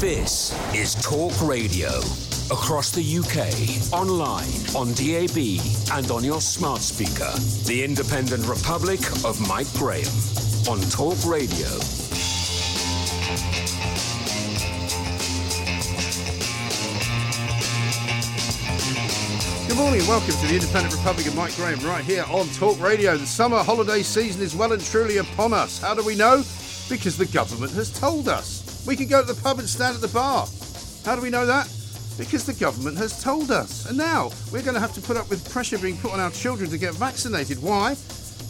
This is Talk Radio. Across the UK, online, on DAB, and on your smart speaker. The Independent Republic of Mike Graham on Talk Radio. Good morning welcome to the Independent Republic of Mike Graham right here on Talk Radio. The summer holiday season is well and truly upon us. How do we know? Because the government has told us. We can go to the pub and stand at the bar. How do we know that? Because the government has told us. And now we're going to have to put up with pressure being put on our children to get vaccinated. Why?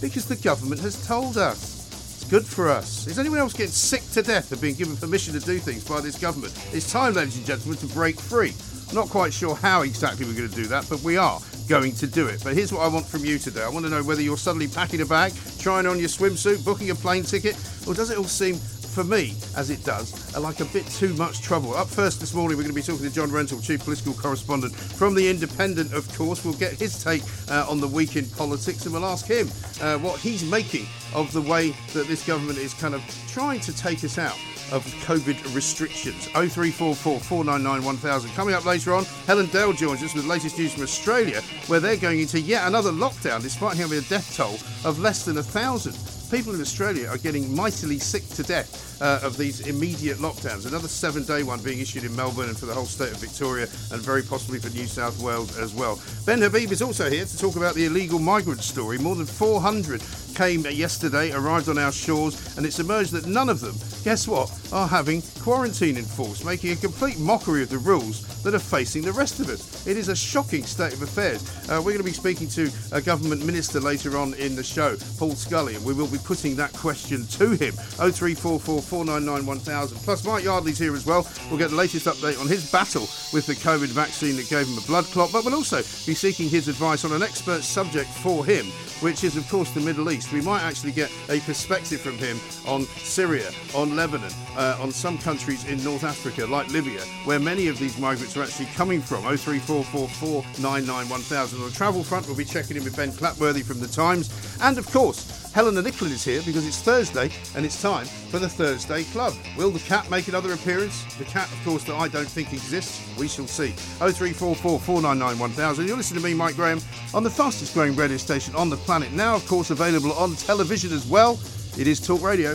Because the government has told us. It's good for us. Is anyone else getting sick to death of being given permission to do things by this government? It's time, ladies and gentlemen, to break free. Not quite sure how exactly we're going to do that, but we are going to do it. But here's what I want from you today. I want to know whether you're suddenly packing a bag, trying on your swimsuit, booking a plane ticket, or does it all seem, for me, as it does, like a bit too much trouble? Up first this morning, we're going to be talking to John Rentoul, Chief Political Correspondent from The Independent, of course. We'll get his take uh, on the week in politics and we'll ask him uh, what he's making of the way that this government is kind of trying to take us out of COVID restrictions. 0344 499 1000. Coming up later on, Helen Dale joins us with latest news from Australia, where they're going into yet another lockdown despite having a death toll of less than a thousand. People in Australia are getting mightily sick to death uh, of these immediate lockdowns. Another seven day one being issued in Melbourne and for the whole state of Victoria, and very possibly for New South Wales as well. Ben Habib is also here to talk about the illegal migrant story. More than 400 came yesterday, arrived on our shores, and it's emerged that none of them, guess what, are having quarantine enforced, making a complete mockery of the rules that are facing the rest of us. It is a shocking state of affairs. Uh, we're going to be speaking to a government minister later on in the show, Paul Scully, and we will be putting that question to him. 0344 499 1000. Plus, Mike Yardley's here as well. We'll get the latest update on his battle with the COVID vaccine that gave him a blood clot, but we'll also be seeking his advice on an expert subject for him, which is, of course, the Middle East. We might actually get a perspective from him on Syria, on Lebanon, uh, on some countries in North Africa, like Libya, where many of these migrants are actually coming from. 0344 499 1000. On the travel front, we'll be checking in with Ben Clatworthy from The Times. And, of course, Helena Nicklin is here because it's Thursday and it's time for the Thursday Club. Will the cat make another appearance? The cat, of course, that I don't think exists. We shall see. 0344 499 1000. You're listening to me, Mike Graham, on the fastest growing radio station on the planet. Now, of course, available on television as well. It is Talk Radio.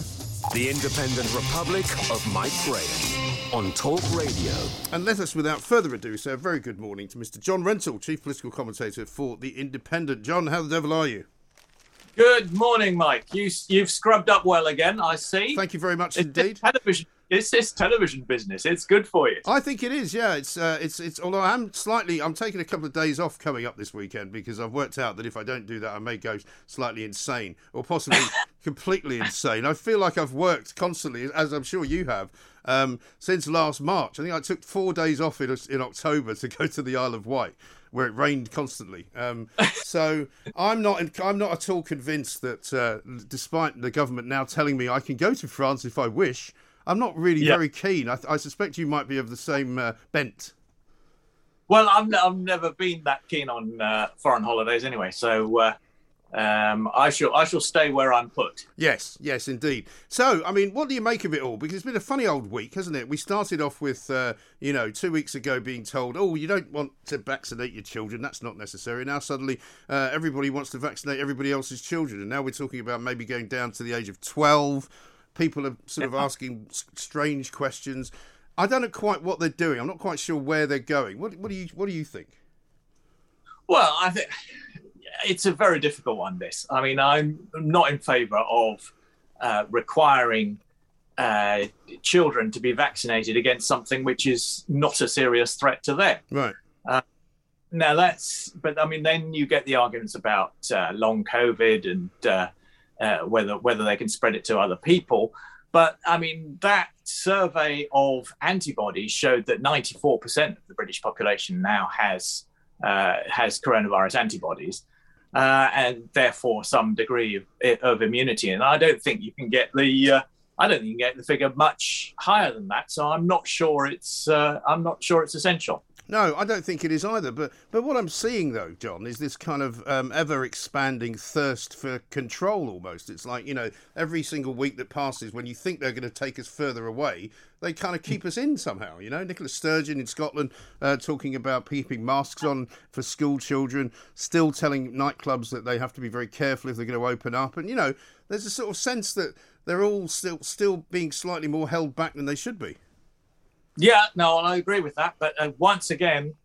The Independent Republic of Mike Graham on Talk Radio. And let us, without further ado, say a very good morning to Mr. John Rentoul, Chief Political Commentator for The Independent. John, how the devil are you? Good morning, Mike. You you've scrubbed up well again. I see. Thank you very much It's indeed. television. It's this television business. It's good for you. I think it is. Yeah, it's uh, it's it's. Although I'm slightly, I'm taking a couple of days off coming up this weekend because I've worked out that if I don't do that, I may go slightly insane or possibly completely insane. I feel like I've worked constantly, as I'm sure you have, um, since last March. I think I took four days off in in October to go to the Isle of Wight. Where it rained constantly, um, so I'm not. I'm not at all convinced that, uh, despite the government now telling me I can go to France if I wish, I'm not really Yeah. very keen. I, I suspect you might be of the same uh, bent. Well, I've, I've never been that keen on uh, foreign holidays anyway, so uh, um, I shall I shall stay where I'm put. Yes, yes, indeed. So, I mean, what do you make of it all? Because it's been a funny old week, hasn't it? We started off with, uh, you know, two weeks ago being told, oh, you don't want to vaccinate your children. That's not necessary. Now, suddenly, uh, everybody wants to vaccinate everybody else's children. And now we're talking about maybe going down to the age of 12. People are sort of asking strange questions. I don't know quite what they're doing. I'm not quite sure where they're going. What, what do you What do you think? Well, I think it's a very difficult one. This, I mean, I'm not in favour of uh, requiring uh, children to be vaccinated against something which is not a serious threat to them. Right. Now that's, but I mean, then you get the arguments about uh, long COVID and uh, uh, whether whether they can spread it to other people. But I mean, that survey of antibodies showed that 94% of the British population now has uh, has coronavirus antibodies, uh, and therefore some degree of, of immunity. And I don't think you can get the uh, I don't think you can get the figure much higher than that. So I'm not sure it's uh, I'm not sure it's essential. No, I don't think it is either. But but what I'm seeing though, John, is this kind of um, ever expanding thirst for control. Almost, it's like you know, every single week that passes, when you think they're going to take us further away, they kind of keep us in somehow. You know, Nicola Sturgeon in Scotland uh, talking about keeping masks on for school children, still telling nightclubs that they have to be very careful if they're going to open up, and you know, there's a sort of sense that they're all still still being slightly more held back than they should be. Yeah, no, I agree with that. But uh, once again,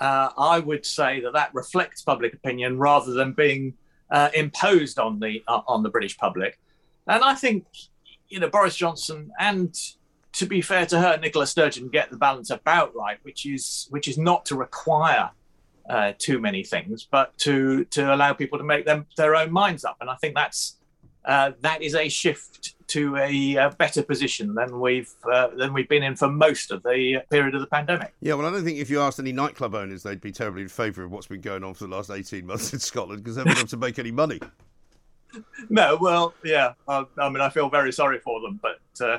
uh, I would say that that reflects public opinion rather than being uh, imposed on the uh, on the British public. And I think you know Boris Johnson and to be fair to her, Nicola Sturgeon get the balance about right, which is which is not to require uh, too many things, but to to allow people to make them their own minds up. And I think that's uh, that is a shift to a, uh better position than we've uh, than we've been in for most of the period of the pandemic. Yeah, well, I don't think if you asked any nightclub owners, they'd be terribly in favour of what's been going on for the last 18 months in Scotland because they've been able to make any money. No, well, yeah, I, I mean, I feel very sorry for them, but uh,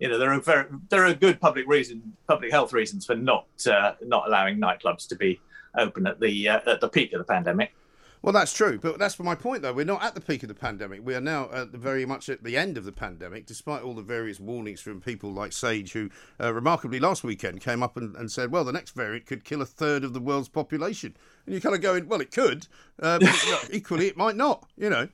you know, there are very there are good public reason, public health reasons for not uh, not allowing nightclubs to be open at the uh, at the peak of the pandemic. Well, that's true, but that's my point, though. We're not at the peak of the pandemic. We are now at the very much at the end of the pandemic, despite all the various warnings from people like Sage, who uh, remarkably last weekend came up and, and, said, well, the next variant could kill a third of the world's population. And you're kind of going, well, it could, uh, but equally, it might not, you know.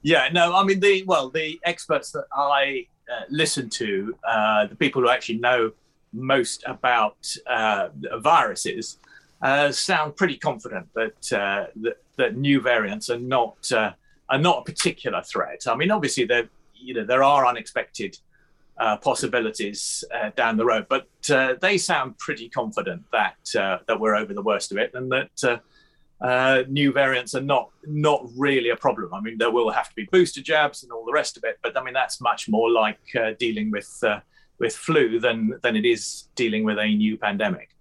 Yeah, no, I mean, the well, the experts that I uh, listen to, uh, the people who actually know most about uh, viruses, uh, sound pretty confident that, uh, that that new variants are not uh, are not a particular threat. I mean, obviously there you know there are unexpected uh, possibilities uh, down the road, but uh, they sound pretty confident that that we're over the worst of it and that new variants are not not really a problem. I mean, there will have to be booster jabs and all the rest of it, but I mean that's much more like dealing with with flu than than it is dealing with a new pandemic.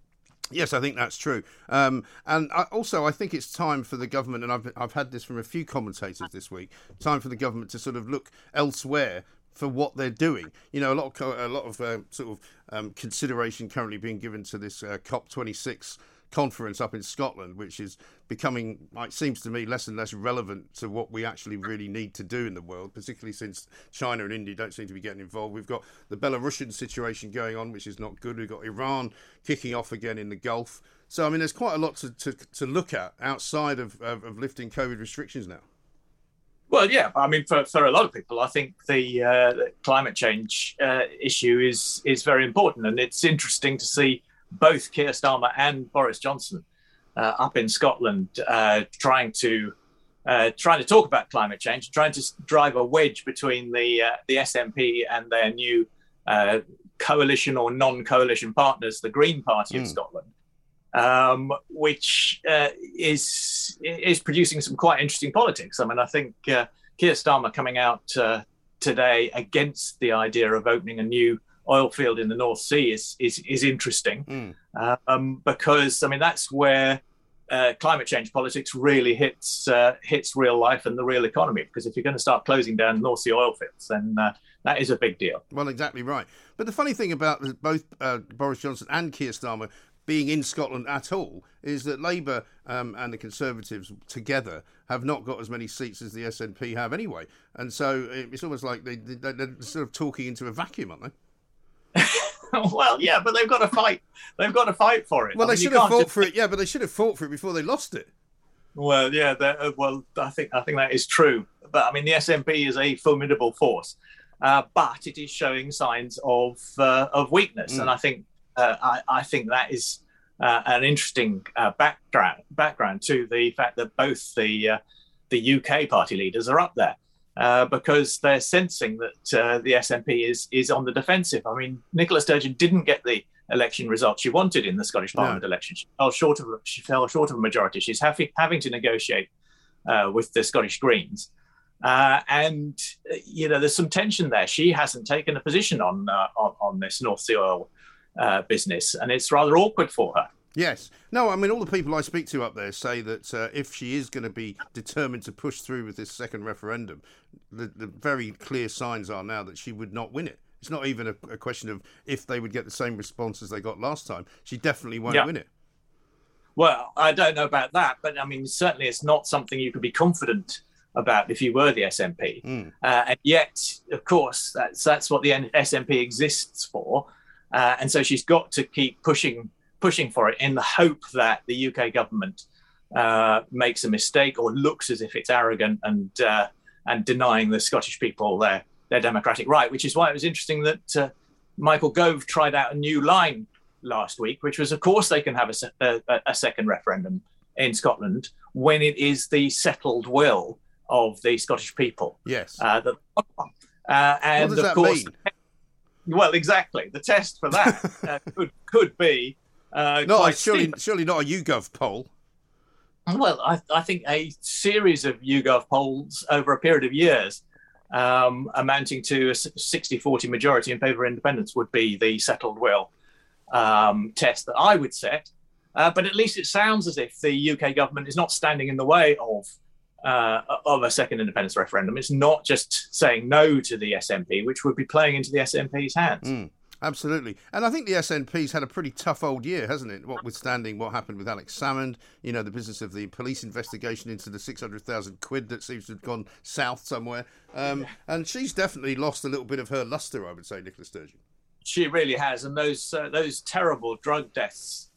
Yes, I think that's true. Um, and I, also, I think it's time for the government, and I've, I've had this from a few commentators this week, time for the government to sort of look elsewhere for what they're doing. You know, a lot of, a lot of uh, sort of um, consideration currently being given to this uh, COP26 conference up in Scotland, which is becoming, it seems to me, less and less relevant to what we actually really need to do in the world, particularly since China and India don't seem to be getting involved. We've got the Belarusian situation going on, which is not good. We've got Iran kicking off again in the Gulf. So, I mean, there's quite a lot to, to, to look at outside of, of, of lifting COVID restrictions now. Well, yeah, I mean, for, for a lot of people, I think the, uh, the climate change uh, issue is is very important, and it's interesting to see both Keir Starmer and Boris Johnson uh, up in Scotland uh, trying to uh, trying to talk about climate change, trying to drive a wedge between the uh, the SNP and their new uh, coalition or non-coalition partners, the Green Party of hmm. Scotland, um, which uh, is is producing some quite interesting politics. I mean, I think Keir Starmer coming out today against the idea of opening a new oil field in the North Sea is is, is interesting mm. um, because I mean that's where uh, climate change politics really hits uh, hits real life and the real economy. Because if you're going to start closing down North Sea oil fields, then uh, that is a big deal. Well, exactly right. But the funny thing about both uh, Boris Johnson and Keir Starmer being in Scotland at all is that Labour um, and the Conservatives together have not got as many seats as the SNP have anyway. And so it's almost like they, are sort of talking into a vacuum, aren't they? well, yeah, but they've got to fight. They've got to fight for it. Well, I they mean, should have fought just... for it. Yeah, but they should have fought for it before they lost it. Well, yeah. Uh, well, I think I think that is true. But I mean, the SNP is a formidable force, uh, but it is showing signs of uh, of weakness, mm. and I think uh, I, I, think that is uh, an interesting uh, background background to the fact that both the uh, the UK party leaders are up there. Because they're sensing that the SNP is is on the defensive. I mean, Nicola Sturgeon didn't get the election results she wanted in the Scottish Parliament no. election. She fell short of she fell short of a majority. She's having having to negotiate with the Scottish Greens. Uh, and you know, there's some tension there. She hasn't taken a position on uh, on, on, this North Sea oil uh, business, and it's rather awkward for her. Yes. No, I mean, all the people I speak to up there say that uh, if she is going to be determined to push through with this second referendum, the, the very clear signs are now that she would not win it. It's not even a, a, question of if they would get the same response as they got last time. She definitely won't yeah. win it. Well, I don't know about that, but I mean, certainly it's not something you could be confident about if you were the SNP. Mm. Uh, and yet, of course, that's that's what the SNP exists for. Uh, and so she's got to keep pushing pushing for it in the hope that the UK government uh, makes a mistake or looks as if it's arrogant and uh, and denying the Scottish people their their democratic right. Which is why it was interesting that uh, Michael Gove tried out a new line last week, which was, of course, they can have a, a, a second referendum in Scotland when it is the settled will of the Scottish people. Yes. Uh, the, uh, and of that course, mean? well, exactly. The test for that uh, could could be uh, not surely surely not a YouGov poll. Well, I, I, think a series of YouGov polls over a period of years, um, amounting to a 60-40 majority in favour of independence, would be the settled will um, test that I would set. Uh, but at least it sounds as if the UK government is not standing in the way of uh, of a second independence referendum. It's not just saying no to the SNP, which would be playing into the SNP's hands. Mm, absolutely. And I think the SNP's had a pretty tough old year, hasn't it? Notwithstanding what happened with Alex Salmond, you know, the business of the police investigation into the 600,000 quid that seems to have gone south somewhere. Um, and she's definitely lost a little bit of her lustre, I would say, Nicola Sturgeon. She really has. And those, uh, those terrible drug deaths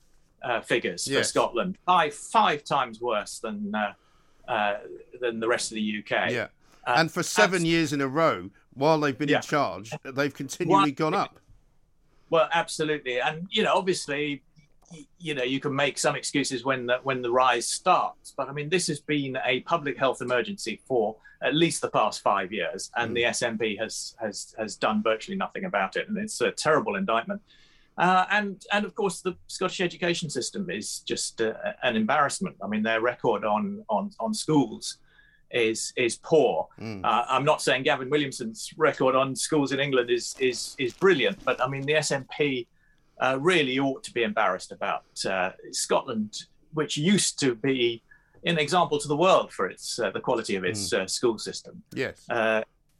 uh, figures yes. for Scotland, five, five times worse than uh, uh, than the rest of the UK. Yeah, uh, and for seven years in a row, while they've been yeah. in charge, they've continually gone up. Well, absolutely, and you know, obviously, you know, you can make some excuses when the when the rise starts, but I mean, this has been a public health emergency for at least the past five years, and mm. the SNP has has has done virtually nothing about it, and it's a terrible indictment. Uh, and and of course the Scottish education system is just uh, an embarrassment. I mean their record on on on schools is is poor. Mm. Uh, I'm not saying Gavin Williamson's record on schools in England is is is brilliant, but I mean the SNP uh, really ought to be embarrassed about uh, Scotland, which used to be an example to the world for its uh, the quality of its mm. school system. Yes.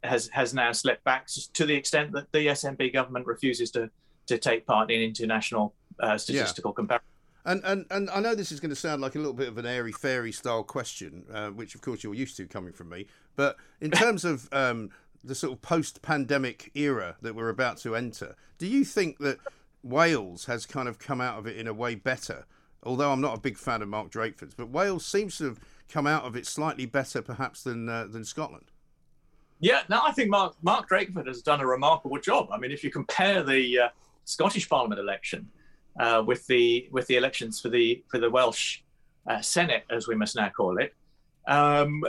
has has now slipped back to the extent that the SNP government refuses to to take part in international uh, statistical yeah. comparison. And, and and I know this is going to sound like a little bit of an airy fairy style question, uh, which of course you're used to coming from me. But in terms of um, the sort of post pandemic era that we're about to enter, do you think that Wales has kind of come out of it in a way better? Although I'm not a big fan of Mark Drakeford's, but Wales seems to have come out of it slightly better, perhaps than uh, than Scotland. Yeah, no, I think Mark Mark Drakeford has done a remarkable job. I mean, if you compare the uh, Scottish Parliament election uh, with the with the elections for the for the Welsh uh, Senedd, as we must now call it. Um,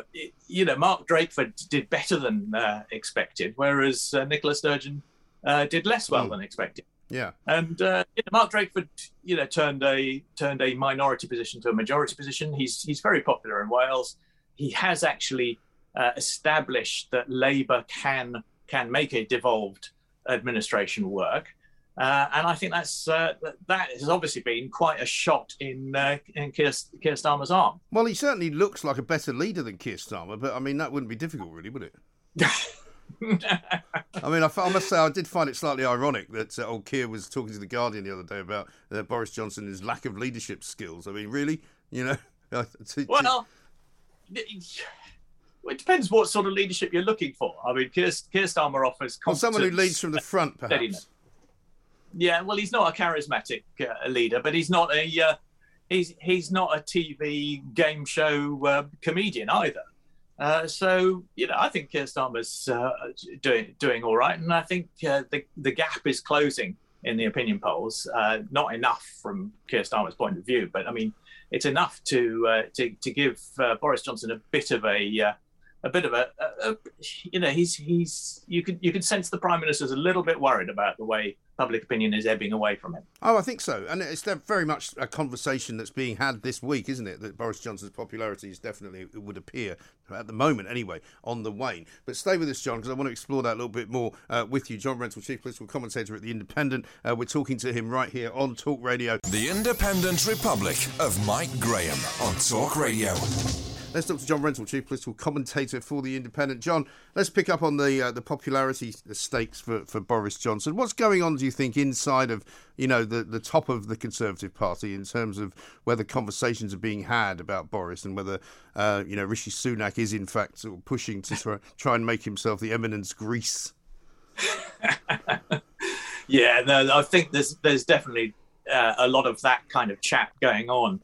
you know, Mark Drakeford did better than uh, expected, whereas uh, Nicola Sturgeon uh, did less well mm. than expected. Yeah, and uh, Mark Drakeford, you know, turned a turned a minority position to a majority position. He's he's very popular in Wales. He has actually established that Labour can can make a devolved administration work. Uh, and I think that's uh, that has obviously been quite a shot in uh, in Keir, Keir, Starmer's arm. Well, he certainly looks like a better leader than Keir Starmer, but I mean that wouldn't be difficult, really, would it? I mean, I, I, must say I did find it slightly ironic that uh, old Keir was talking to the Guardian the other day about uh, Boris Johnson and his lack of leadership skills. I mean, really, you know? to, well, it depends what sort of leadership you're looking for. I mean, Keir, Keir Starmer offers well, someone who leads from the front, perhaps. Steadiness. Yeah, well, he's not a charismatic uh, leader, but he's not a uh, he's he's not a TV game show uh, comedian either. Uh, so you know, I think Keir Starmer's uh, doing doing all right, and I think uh, the the gap is closing in the opinion polls. Not enough from Keir Starmer's point of view, but I mean, it's enough to to to give Boris Johnson a bit of a a bit of a, a, a, you know he's he's you can you can sense the prime minister's a little bit worried about the way public opinion is ebbing away from him. Oh, I think so, and it's very much a conversation that's being had this week, isn't it? That Boris Johnson's popularity is definitely, it would appear at the moment anyway, on the wane. But stay with us, John, because I want to explore that a little bit more uh, with you. John Rentoul, chief political commentator at the Independent. Uh, we're talking to him right here on Talk Radio. The Independent Republic of Mike Graham on Talk Radio. Let's talk to John Rentoul, chief political commentator for the Independent. John, let's pick up on the uh, the popularity stakes for, for Boris Johnson. What's going on, do you think, inside of you know the the top of the Conservative Party in terms of whether conversations are being had about Boris and whether uh, you know Rishi Sunak is in fact sort of pushing to try, try and make himself the eminence grise? yeah, no, I think there's there's definitely uh, a lot of that kind of chat going on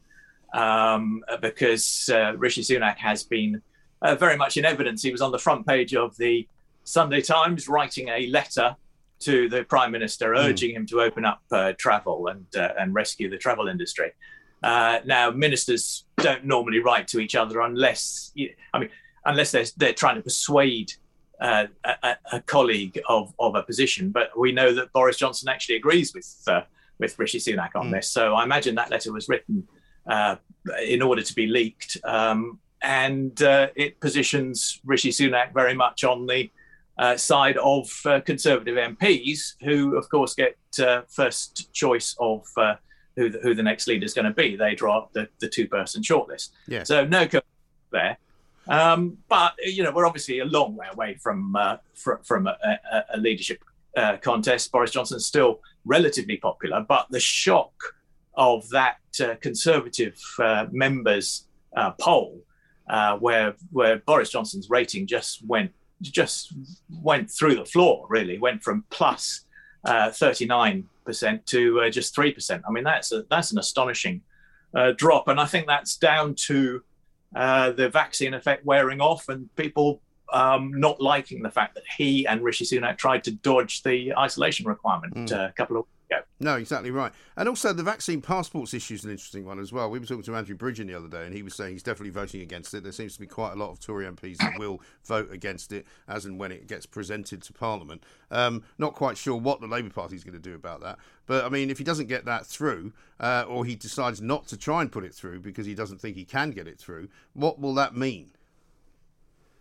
um, because uh, Rishi Sunak has been uh, very much in evidence. He was on the front page of the Sunday Times writing a letter to the Prime Minister mm. urging him to open up uh, travel and, uh, and rescue the travel industry. Uh, now, ministers don't normally write to each other unless, I mean, unless they're, they're trying to persuade uh, a, a, colleague of, of a position. But we know that Boris Johnson actually agrees with with Rishi Sunak on mm. this. So I imagine that letter was written uh, in order to be leaked. Um, and uh, it positions Rishi Sunak very much on the uh, side of uh, Conservative MPs, who, of course, get uh, first choice of uh, who, the, who the next leader is going to be. They draw up the, the two person shortlist. Yeah. So no there. Um, but you know we're obviously a long way away from fr- from a, a, a leadership contest. Boris Johnson's still relatively popular, but the shock of that uh, Conservative uh, members uh, poll, uh, where where Boris Johnson's rating just went just went through the floor. Really, went from plus uh, thirty nine percent to just three percent. I mean, that's a, that's an astonishing drop, and I think that's down to the vaccine effect wearing off and people um, not liking the fact that he and Rishi Sunak tried to dodge the isolation requirement mm. uh, a couple of go. No, exactly right. And also, the vaccine passports issue is an interesting one as well. We were talking to Andrew Bridgen the other day, and he was saying he's definitely voting against it. There seems to be quite a lot of Tory MPs that will vote against it as and when it gets presented to Parliament. Um, not quite sure what the Labour Party is going to do about that. But I mean, if he doesn't get that through, uh, or he decides not to try and put it through because he doesn't think he can get it through, what will that mean?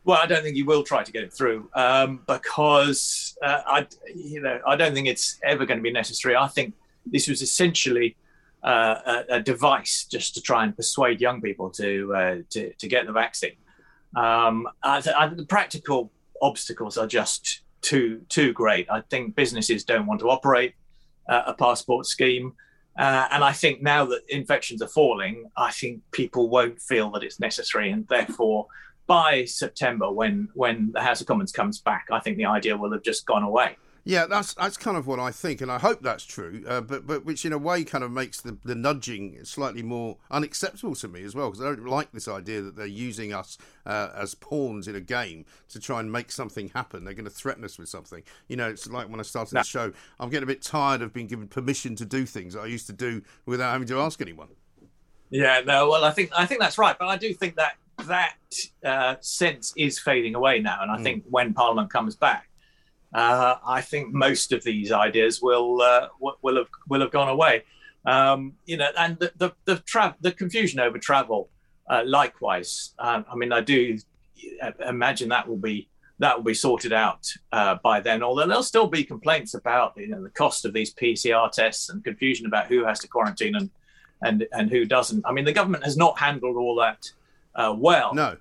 Well, I don't think you will try to get it through um, because uh, I, you know, I don't think it's ever going to be necessary. I think this was essentially uh, a, a, device just to try and persuade young people to uh, to, to, get the vaccine. Um, I, I, the practical obstacles are just too too great. I think businesses don't want to operate uh, a passport scheme. Uh, and I think now that infections are falling, I think people won't feel that it's necessary, and therefore by September, when when the House of Commons comes back, I think the idea will have just gone away. Yeah, that's that's kind of what I think, and I hope that's true. Uh, but but which in a way kind of makes the, the nudging slightly more unacceptable to me as well, because I don't like this idea that they're using us uh, as pawns in a game to try and make something happen. They're going to threaten us with something. You know, it's like when I started no. the show. I'm getting a bit tired of being given permission to do things I used to do without having to ask anyone. Yeah, no, well, I think I think that's right, but I do think that that uh, sense is fading away now. And I mm. think when Parliament comes back, uh, I think most of these ideas will uh, will have will have gone away. Um, you know, and the the the, tra- the confusion over travel, uh, likewise. Um, I mean, I do uh, imagine that will be that will be sorted out uh, by then. Although there'll still be complaints about you know, the cost of these PCR tests and confusion about who has to quarantine and and and who doesn't. I mean, the government has not handled all that uh, well. No.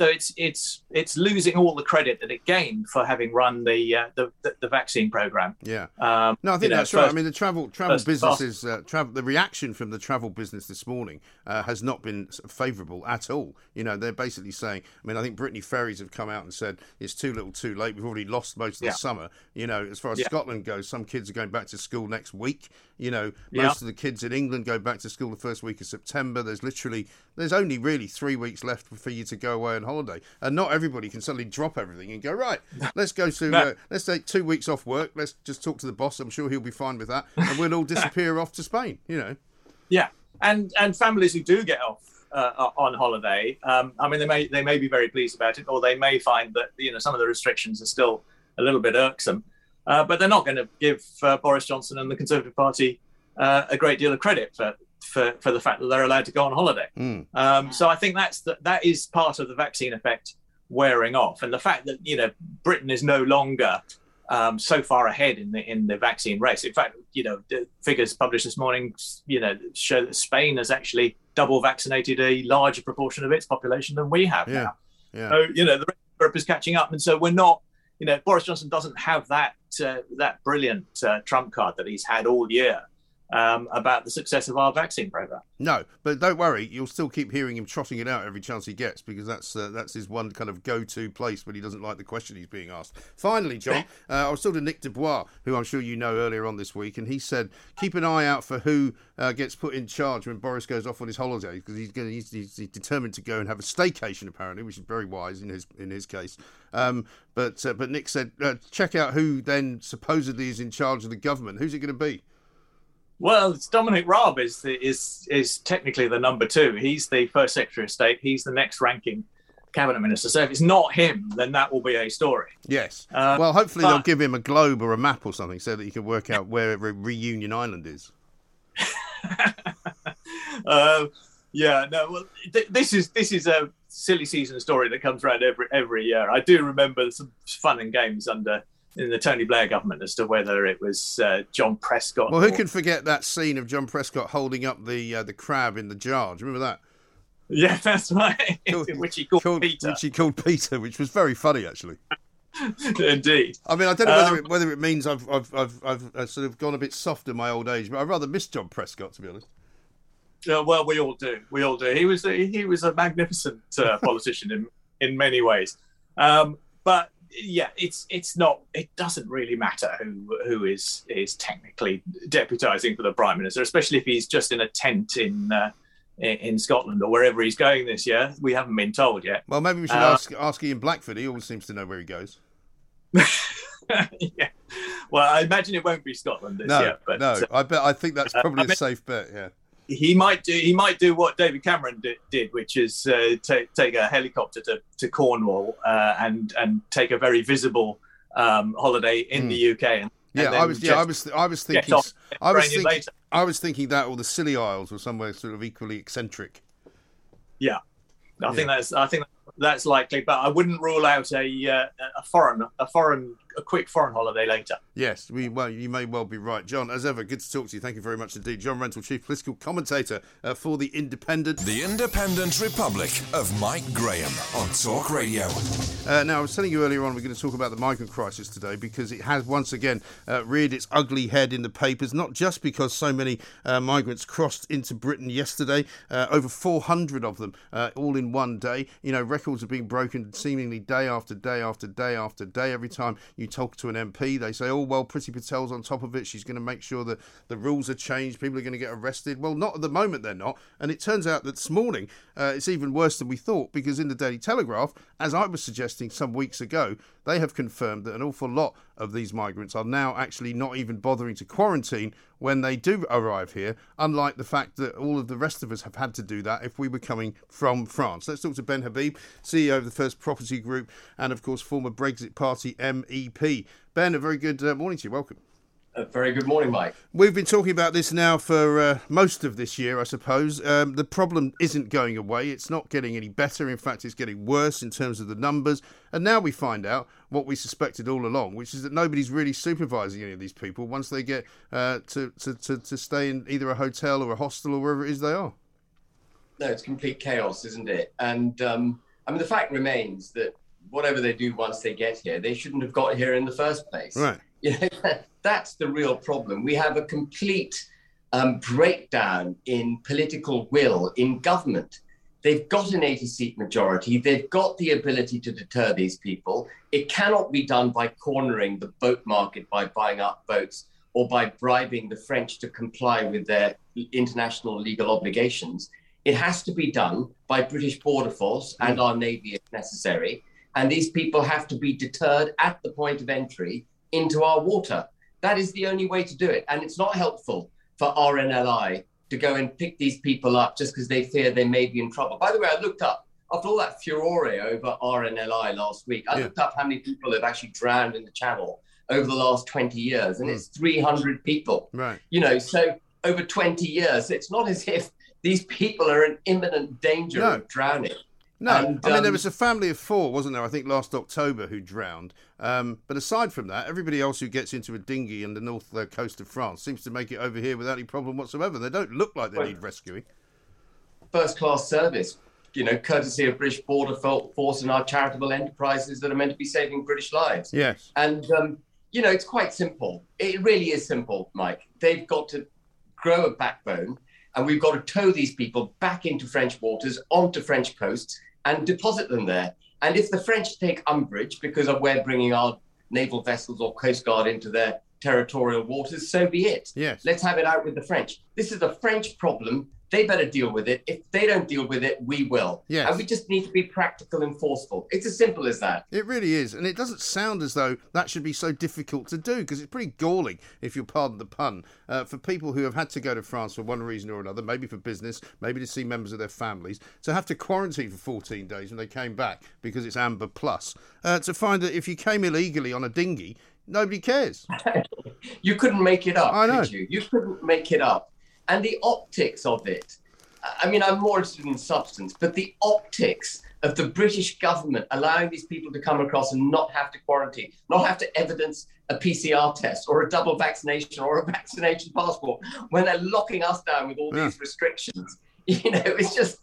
So it's it's it's losing all the credit that it gained for having run the uh, the, the, the, vaccine program. Yeah. Um, no, I think that's know, right. First, I mean, the travel travel businesses uh, travel the reaction from the travel business this morning uh, has not been favourable at all. You know, they're basically saying. I mean, I think Brittany Ferries have come out and said it's too little, too late. We've already lost most of the summer. You know, as far as yeah. Scotland goes, some kids are going back to school next week. You know, most yeah. of the kids in England go back to school the first week of September. There's literally there's only really three weeks left for you to go away and holiday, and not everybody can suddenly drop everything and go right. Let's go to No. uh, let's take two weeks off work. Let's just talk to the boss. I'm sure he'll be fine with that, and we'll all disappear off to Spain. You know. Yeah, and and families who do get off uh, on holiday, um, I mean, they may they may be very pleased about it, or they may find that you know some of the restrictions are still a little bit irksome, uh, but they're not going to give uh, Boris Johnson and the Conservative Party uh, a great deal of credit for. For, for the fact that they're allowed to go on holiday, Mm. um, so I think that's the, that is part of the vaccine effect wearing off, and the fact that you know Britain is no longer um, so far ahead in the in the vaccine race. In fact, you know, the figures published this morning, you know, show that Spain has actually double vaccinated a larger proportion of its population than we have Yeah, now. yeah. So you know, the rest of Europe is catching up, and so we're not. You know, Boris Johnson doesn't have that uh, that brilliant uh, trump card that he's had all year um, about the success of our vaccine program. No, but don't worry, you'll still keep hearing him trotting it out every chance he gets because that's uh, that's his one kind of go-to place when he doesn't like the question he's being asked. Finally, John, uh, I was talking to Nick Dubois, who I'm sure you know earlier on this week, and he said keep an eye out for who uh, gets put in charge when Boris goes off on his holiday because he's he's, he's determined to go and have a staycation apparently, which is very wise in his in his case. Um, but uh, but Nick said uh, check out who then supposedly is in charge of the government. Who's it going to be? Well, it's Dominic Raab is the, is is technically the number two. He's the first Secretary of State. He's the next ranking cabinet minister. So if it's not him, then that will be a story. Yes. Uh, well, hopefully they'll give him a globe or a map or something so that he can work out where Re- Reunion Island is. uh, yeah, no. Well, th- this is this is a silly season story that comes around every every year. I do remember some fun and games under in the Tony Blair government as to whether it was uh, John Prescott. Well, who or- can forget that scene of John Prescott holding up the uh, the crab in the jar? Do you remember that? Yeah, that's right. Which he called, Peter. Which he called Peter, which was very funny actually. Indeed. I mean, I don't know whether Um, it, whether it means I've I've, I've I've uh, sort of gone a bit soft in my old age, but I rather miss John Prescott to be honest. Uh, well, we all do. We all do. He was a, he was a magnificent uh, politician in in many ways. Um, but yeah, it's it's not. It doesn't really matter who who is is technically deputising for the prime minister, especially if he's just in a tent in. Uh, in Scotland or wherever he's going this year, we haven't been told yet. Well, maybe we should Uh, ask ask Ian Blackford. He always seems to know where he goes. yeah. Well, I imagine it won't be Scotland this No, year, but no, uh, I bet I think that's uh, probably I mean- safe bet. Yeah. He might do he might do what David Cameron did, did which is uh, take take a helicopter to, to Cornwall uh, and and take a very visible um, holiday in the UK. And. Yeah, and I was. Yeah, I was. I was thinking. I was thinking. later. I was thinking that, or the Scilly Isles, or somewhere sort of equally eccentric. Yeah, I think that's I think that's likely, but I wouldn't rule out a uh, a foreign a foreign a quick foreign holiday later. Yes, we well, you may well be right, John. As ever, good to talk to you. Thank you very much indeed, John Rentoul, chief political commentator uh, for the Independent. The Independent Republic of Mike Graham on Talk Radio. Uh, now, I was telling you earlier on, we're going to talk about the migrant crisis today because it has once again uh, reared its ugly head in the papers. Not just because so many uh, migrants crossed into Britain yesterday, uh, over 400 of them, uh, all in one day. You know, records are being broken seemingly day after day after day after day. Every time you talk to an MP, they say, "Oh well, Priti Patel's on top of it. She's going to make sure that the rules are changed. People are going to get arrested." Well, not at the moment, they're not. And it turns out that this morning uh, it's even worse than we thought because in the Daily Telegraph, as I was suggesting some weeks ago, they have confirmed that an awful lot of these migrants are now actually not even bothering to quarantine when they do arrive here, unlike the fact that all of the rest of us have had to do that if we were coming from France. Let's talk to Ben Habib, CEO of the First Property Group, and of course, former Brexit Party MEP. Ben, a very good uh, morning to you. Welcome. A very good morning, Mike. We've been talking about this now for uh, most of this year, I suppose. Um, the problem isn't going away. It's not getting any better. In fact, it's getting worse in terms of the numbers. And now we find out what we suspected all along, which is that nobody's really supervising any of these people once they get uh, to, to, to, to stay in either a hotel or a hostel or wherever it is they are. No, it's complete chaos, isn't it? And um, I mean, the fact remains that whatever they do once they get here, they shouldn't have got here in the first place. Right. You know, that's the real problem. We have a complete um, breakdown in political will in government. They've got an 80 seat majority. They've got the ability to deter these people. It cannot be done by cornering the boat market by buying up boats or by bribing the French to comply with their international legal obligations. It has to be done by British Border Force and Mm. our Navy if necessary. And these people have to be deterred at the point of entry into our water. That is the only way to do it. And it's not helpful for RNLI to go and pick these people up just because they fear they may be in trouble. By the way, I looked up after all that furore over RNLI last week. I Yeah. looked up how many people have actually drowned in the channel over the last 20 years, and Mm. it's 300 people. Right. You know, so over 20 years, it's not as if these people are in imminent danger No. of drowning. No, And, I mean there um, was a family of four, wasn't there? I think last October who drowned. Um, but aside from that, everybody else who gets into a dinghy in the north uh, coast of France seems to make it over here without any problem whatsoever. They don't look like they Well- need rescuing. first class service, you know, courtesy of British Border Force and our charitable enterprises that are meant to be saving British lives. Yes. And, um, you know, it's quite simple. It really is simple, Mike. They've got to grow a backbone, and we've got to tow these people back into French waters, onto French coasts, and deposit them there. And if the French take umbrage because of we're bringing our naval vessels or coast guard into their territorial waters, so be it. Yes. Let's have it out with the French. This is a French problem. They better deal with it. If they don't deal with it, we will. Yes. And we just need to be practical and forceful. It's as simple as that. It really is, and it doesn't sound as though that should be so difficult to do because it's pretty galling, if you'll pardon the pun, uh, for people who have had to go to France for one reason or another, maybe for business, maybe to see members of their families, to have to quarantine for 14 days when they came back because it's Amber Plus, uh, to find that if you came illegally on a dinghy, nobody cares. You couldn't make it up, I know. could you? You couldn't make it up. And the optics of it, I mean, I'm more interested in substance, but the optics of the British government allowing these people to come across and not have to quarantine, not have to evidence a PCR test or a double vaccination or a vaccination passport when they're locking us down with all Yeah. these restrictions. You know, it's just.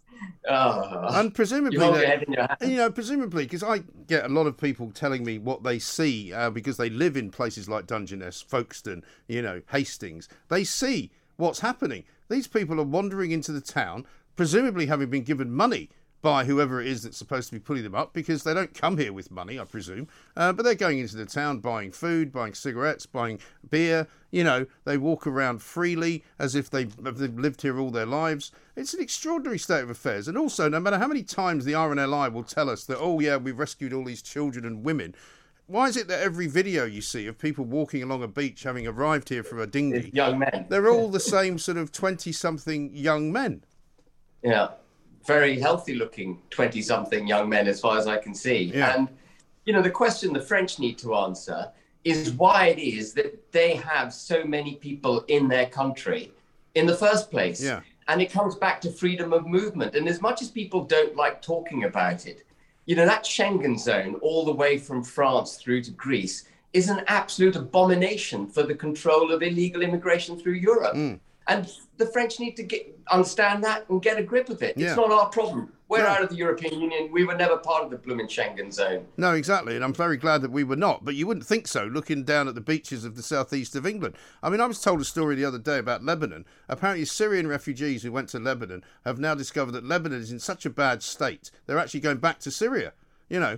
Uh, And presumably, that- your head in your hands. You know, presumably, because I get a lot of people telling me what they see uh, because they live in places like Dungeness, Folkestone, you know, Hastings. They see what's happening. These people are wandering into the town, presumably having been given money by whoever it is that's supposed to be putting them up because they don't come here with money, I presume. Uh, but they're going into the town buying food, buying cigarettes, buying beer. You know, they walk around freely as if they've, they've lived here all their lives. It's an extraordinary state of affairs. And also, no matter how many times the RNLI will tell us that, oh, yeah, we've rescued all these children and women. Why is it that every video you see of people walking along a beach having arrived here from a dinghy, It's young men. they're all the same sort of 20 something young men? Yeah, very healthy looking 20 something young men, as far as I can see. Yeah. And, you know, the question the French need to answer is why it is that they have so many people in their country in the first place. Yeah. And it comes back to freedom of movement. And as much as people don't like talking about it, you know, that Schengen zone, all the way from France through to Greece, is an absolute abomination for the control of illegal immigration through Europe. Mm. And the French need to get understand that and get a grip of it. Yeah. It's not our problem. We're No. out of the European Union. We were never part of the blooming Schengen zone. No, exactly, and I'm very glad that we were not. But you wouldn't think so, looking down at the beaches of the southeast of England. I mean, I was told a story the other day about Lebanon. Apparently, Syrian refugees who went to Lebanon have now discovered that Lebanon is in such a bad state they're actually going back to Syria. You know,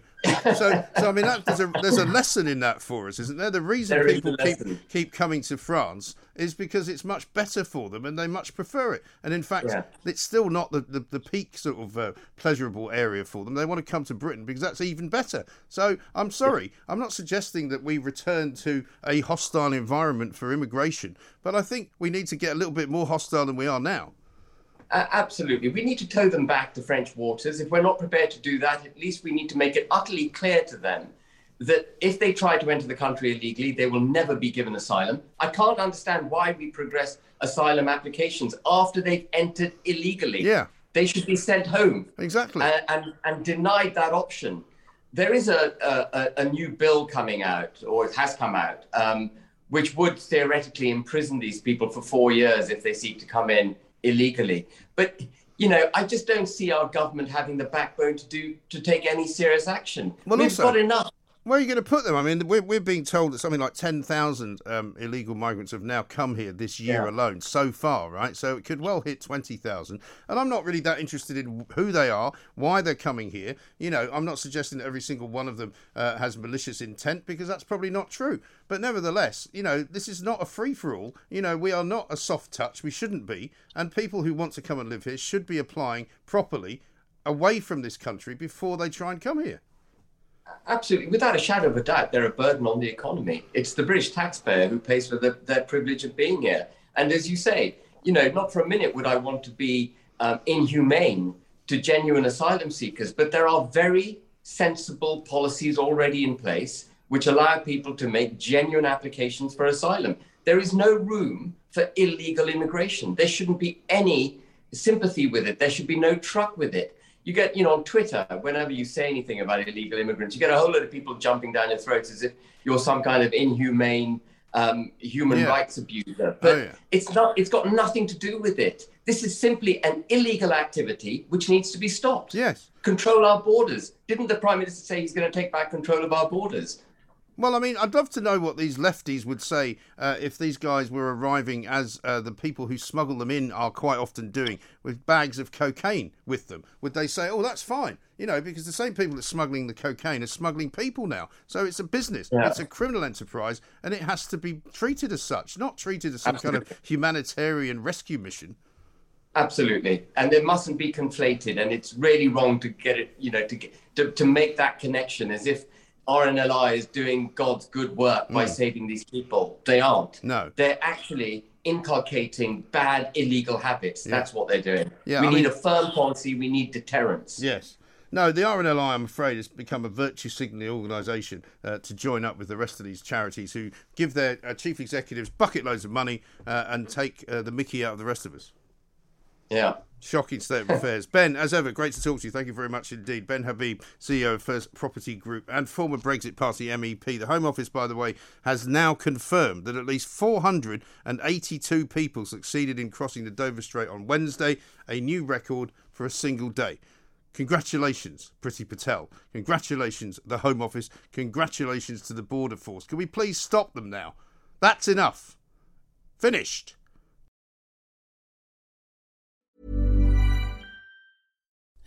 so so I mean, that, there's a there's a lesson in that for us, isn't there? The reason There people keep keep coming to France is because it's much better for them and they much prefer it. And in fact, Yeah. it's still not the, the, the peak sort of uh, pleasurable area for them. They want to come to Britain because that's even better. So I'm sorry, I'm not suggesting that we return to a hostile environment for immigration, but I think we need to get a little bit more hostile than we are now. Uh, absolutely. We need to tow them back to French waters. If we're not prepared to do that, at least we need to make it utterly clear to them that if they try to enter the country illegally, they will never be given asylum. I can't understand why we progress asylum applications after they've entered illegally. Yeah. They should be sent home. Exactly. and, and, and denied that option. There is a, a, a a new bill coming out, or it has come out, um, which would theoretically imprison these people for four years if they seek to come in illegally. But you know, I just don't see our government having the backbone to do to take any serious action. Well, We've also- got enough Where are you going to put them? I mean, we're, we're being told that something like 10,000 um, illegal migrants have now come here this year Yeah. alone so far, right? So it could well hit 20,000. And I'm not really that interested in who they are, why they're coming here. You know, I'm not suggesting that every single one of them uh, has malicious intent because that's probably not true. But nevertheless, you know, this is not a free for all. You know, we are not a soft touch. We shouldn't be. And people who want to come and live here should be applying properly away from this country before they try and come here. Absolutely, without a shadow of a doubt, they're a burden on the economy. It's the British taxpayer who pays for the, their privilege of being here. And as you say, you know, not for a minute would I want to be um, inhumane to genuine asylum seekers, but there are very sensible policies already in place which allow people to make genuine applications for asylum. There is no room for illegal immigration. There shouldn't be any sympathy with it. There should be no truck with it. You get, you know, on Twitter, whenever you say anything about illegal immigrants, you get a whole lot of people jumping down your throats as if you're some kind of inhumane um, human Yeah. rights abuser. But Oh, yeah. it's not. It's got nothing to do with it. This is simply an illegal activity which needs to be stopped. Yes. Control our borders. Didn't the prime minister say he's going to take back control of our borders? Well, I mean, I'd love to know what these lefties would say uh, if these guys were arriving as uh, the people who smuggle them in are quite often doing, with bags of cocaine with them. Would they say, oh, that's fine? You know, because the same people that are smuggling the cocaine are smuggling people now. So it's a business, Yeah. it's a criminal enterprise, and it has to be treated as such, not treated as some kind of humanitarian rescue mission. Absolutely, and it mustn't be conflated. And it's really wrong to get it, you know, to to, to make that connection as if RNLI is doing God's good work by saving these people. They aren't. Mm. No. they're actually inculcating bad illegal habits. That's what they're doing. Yeah, we I need mean- a firm policy. We need deterrence. Yes. No, the RNLI, I'm afraid, has become a virtue signalling organisation uh, to join up with the rest of these charities who give their uh, chief executives bucket loads of money uh, and take uh, the mickey out of the rest of us. Yeah. Shocking state of affairs. Ben, as ever, great to talk to you. Thank you very much indeed. Ben Habib, CEO of First Property Group and former Brexit Party MEP. The Home Office, by the way, has now confirmed that at least 482 people succeeded in crossing the Dover Strait on Wednesday, a new record for a single day. Congratulations, Priti Patel. Congratulations, the Home Office. Congratulations to the Border Force. Can we please stop them now? That's enough. Finished.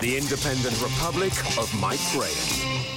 The Independent Republic of Mike Graham